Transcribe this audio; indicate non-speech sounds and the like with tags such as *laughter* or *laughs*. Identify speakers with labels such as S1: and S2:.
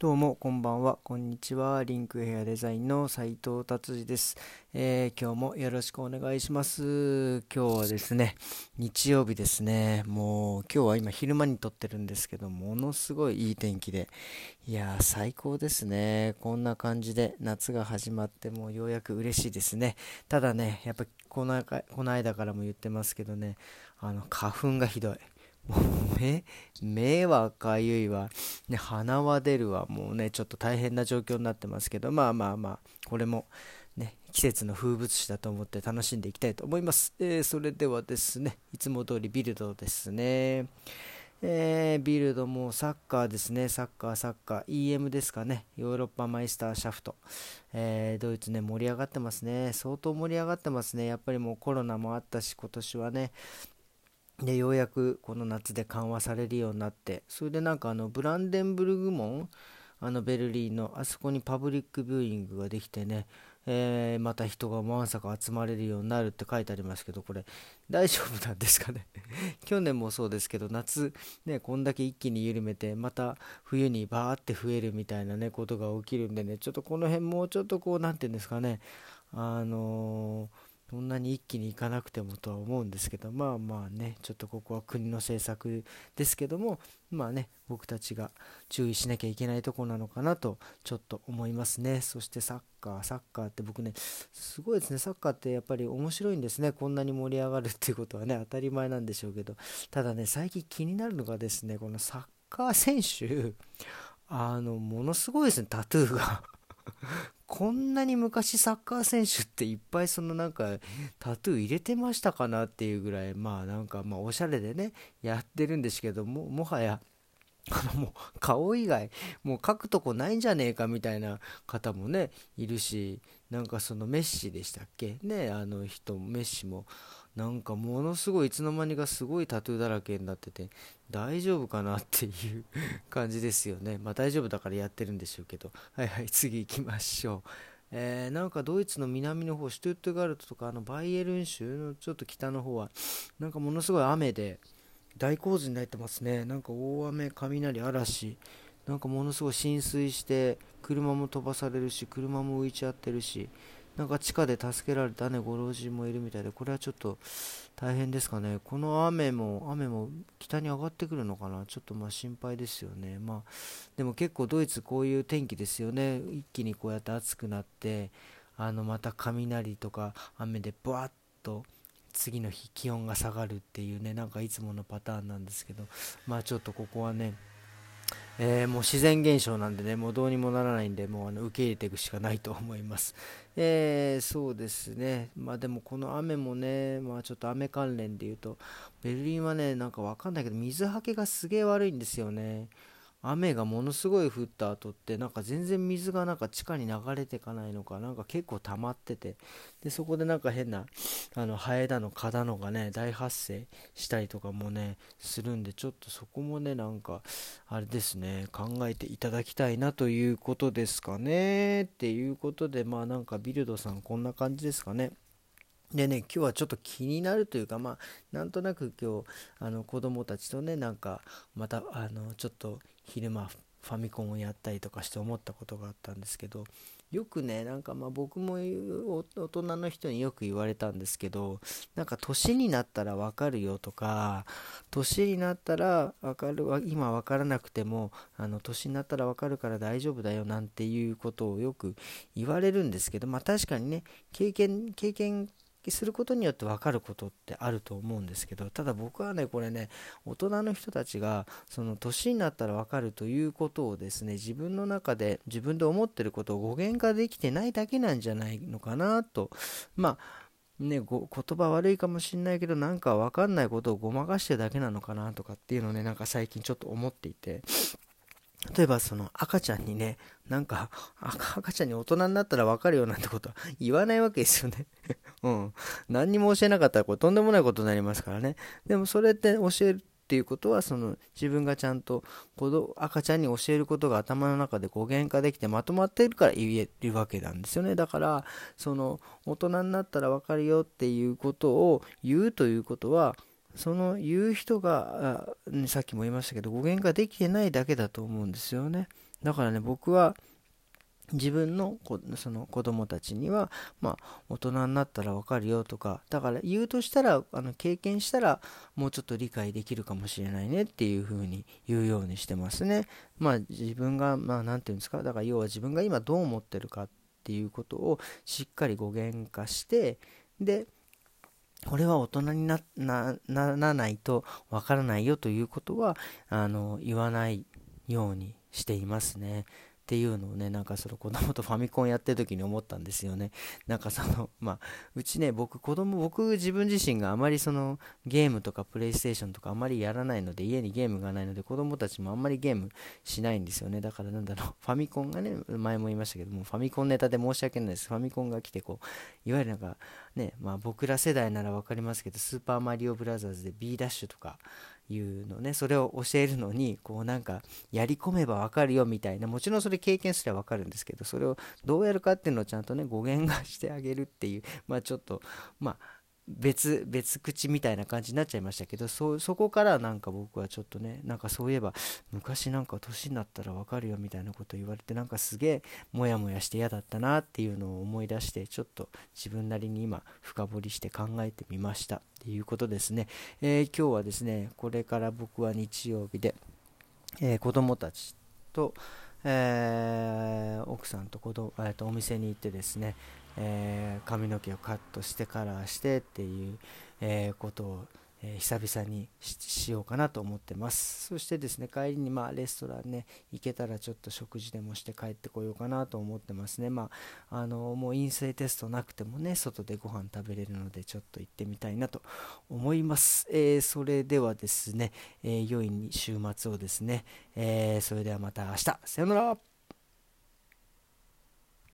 S1: どうもこんばんは、こんにちは。リンクヘアデザインの斉藤達治です、えー、今日もよろしくお願いします。今日はですね、日曜日ですね。もう今日は今昼間に撮ってるんですけど、ものすごいいい天気で、いやー最高ですね。こんな感じで夏が始まってもうようやく嬉しいですね。ただね、やっぱこのこの間からも言ってますけどね、あの花粉がひどい。*laughs* 目、目はかゆいわ、ね、鼻は出るわ、もうね、ちょっと大変な状況になってますけど、まあまあまあ、これも、ね、季節の風物詩だと思って楽しんでいきたいと思います。えー、それではですね、いつも通りビルドですね。えー、ビルドもサッカーですね、サッカー、サッカー、EM ですかね、ヨーロッパマイスターシャフト、えー、ドイツね、盛り上がってますね、相当盛り上がってますね、やっぱりもうコロナもあったし、今年はね、でようやくこの夏で緩和されるようになってそれでなんかあのブランデンブルグ門あのベルリンのあそこにパブリックビューイングができてね、えー、また人がわんさか集まれるようになるって書いてありますけどこれ大丈夫なんですかね？*laughs* 去年もそうですけど夏ねこんだけ一気に緩めてまた冬にバーって増えるみたいなねことが起きるんでねちょっとこの辺もうちょっとこう何て言うんですかねあのーそんなに一気にいかなくてもとは思うんですけどまあまあねちょっとここは国の政策ですけどもまあね僕たちが注意しなきゃいけないとこなのかなとちょっと思いますね。そしてサッカーサッカーって僕ねすごいですね。サッカーってやっぱり面白いんですね。こんなに盛り上がるっていうことはね当たり前なんでしょうけど。ただね最近気になるのがですねこのサッカー選手あのものすごいですねタトゥーが。こんなに昔サッカー選手っていっぱいそのなんかタトゥー入れてましたかなっていうぐらいまあなんかまあおしゃれでねやってるんですけどももはや *laughs* あのもう顔以外もう書くとこないんじゃねえかみたいな方もねいるしなんかそのメッシでしたっけ？ねあの人メッシもなんかものすごいいつの間にかすごいタトゥーだらけになってて大丈夫かなっていう感じですよね。まあ大丈夫だからやってるんでしょうけど。はいはい次行きましょう。えー、なんかドイツの南の方シュトゥットガルトとかあのバイエルン州のちょっと北の方はなんかものすごい雨で大洪水になってますね。なんか大雨雷嵐。なんかものすごい浸水して車も飛ばされるし車も浮いちゃってるし。なんか地下で助けられたね、ご老人もいるみたいで、これはちょっと大変ですかね。この雨も、雨も北に上がってくるのかな？ちょっとまあ心配ですよね。まあ、でも結構ドイツこういう天気ですよね。一気にこうやって暑くなって、あの、また雷とか雨でブワッと、次の日気温が下がるっていうね、なんかいつものパターンなんですけど、まあちょっとここはね、えー、もう自然現象なんでね、もうどうにもならないんで、もうあの受け入れていくしかないと思います。えー、そうですね、まあでもこの雨もね、まあちょっと雨関連で言うと、ベルリンはね、なんかわかんないけど、水はけがすげえ悪いんですよね。雨がものすごい降った後ってなんか全然水がなんか地下に流れていかないのかなんか結構溜まってて。でそこでなんか変なあのハエだの蚊だのがね大発生したりとかもねするんでちょっとそこもねなんかあれですね考えていただきたいなということですかね。っていうことでまあなんかビルドさんこんな感じですかね。でね、今日はちょっと気になるというか、まあ、なんとなく今日、あの子供たちとね、なんか、また、あの、ちょっと昼間、ファミコンをやったりとかして思ったことがあったんですけど、よくね、なんかまあ僕も大人の人によく言われたんですけど、なんか年になったらわかるよとか、年になったらわかる、今わからなくても、あの年になったらわかるから大丈夫だよなんていうことをよく言われるんですけど、まあ確かにね、経験、経験することによって分かることってあると思うんですけどただ僕はねこれね大人の人たちがその年になったら分かるということをですね自分の中で自分で思ってることを語源化できてないだけなんじゃないのかなと。まあね、言葉悪いかもしんないけどなんか分かんないことをごまかしてるだけなのかなとかっていうのをねなんか最近ちょっと思っていて。例えばその赤ちゃんにね、なんか赤ちゃんに大人になったらわかるよなんてことは *laughs* 言わないわけですよね *laughs* うん。何にも教えなかったらこれとんでもないことになりますからね。でもそれって教えるっていうことはその自分がちゃんと赤ちゃんに教えることが頭の中で語源化できてまとまっているから言えるわけなんですよね。だからその大人になったらわかるよっていうことを言うということはその言う人がさっきも言いましたけど語源ができてないだけだと思うんですよね。だからね僕は自分のこその子供たちには、まあ、大人になったらわかるよとか、だから言うとしたら、あの経験したらもうちょっと理解できるかもしれないねっていうふうに言うようにしてますね。まあ自分が、まあなんていうんですか、だから要は自分が今どう思ってるかっていうことをしっかり語源化して、で、これは大人にならないとわからないよということはあの言わないようにしていますね。っていうのをね、なんかその子供とファミコンやってる時に思ったんですよね。なんかその、*laughs* まあ、うちね、僕、子供、僕自分自身があまりそのゲームとかプレイステーションとかあまりやらないので、家にゲームがないので、子供たちもあんまりゲームしないんですよね。だからなんだろう、*laughs* ファミコンがね、前も言いましたけども、ファミコンネタで申し訳ないです。ファミコンが来て、こう、いわゆるなんか、ね、まあ僕ら世代なら分かりますけど、スーパーマリオブラザーズで B ダッシュとか、いうのねそれを教えるのにこうなんかやり込めばわかるよみたいなもちろんそれ経験すればわかるんですけどそれをどうやるかっていうのをちゃんとね語源がしてあげるっていうまあちょっとまあ別別口みたいな感じになっちゃいましたけどそこからなんか僕はちょっとねなんかそういえば昔なんか年になったら分かるよみたいなこと言われてなんかすげえモヤモヤして嫌だったなっていうのを思い出してちょっと自分なりに今深掘りして考えてみました。っていうことですね、えー、今日はですねこれから僕は日曜日で、えー、子供たちとえー、奥さんと子供、えー、とお店に行ってですね、えー、髪の毛をカットしてカラーしてっていう、えー、ことを、えー、久々にしようかなと思ってます。そしてですね帰りにまあレストランね行けたらちょっと食事でもして帰ってこようかなと思ってますね。まああのもう陰性テストなくてもね外でご飯食べれるのでちょっと行ってみたいなと思います、えー、それではですね、えー、良い週末をですね、えー、それではまた明日。さよなら。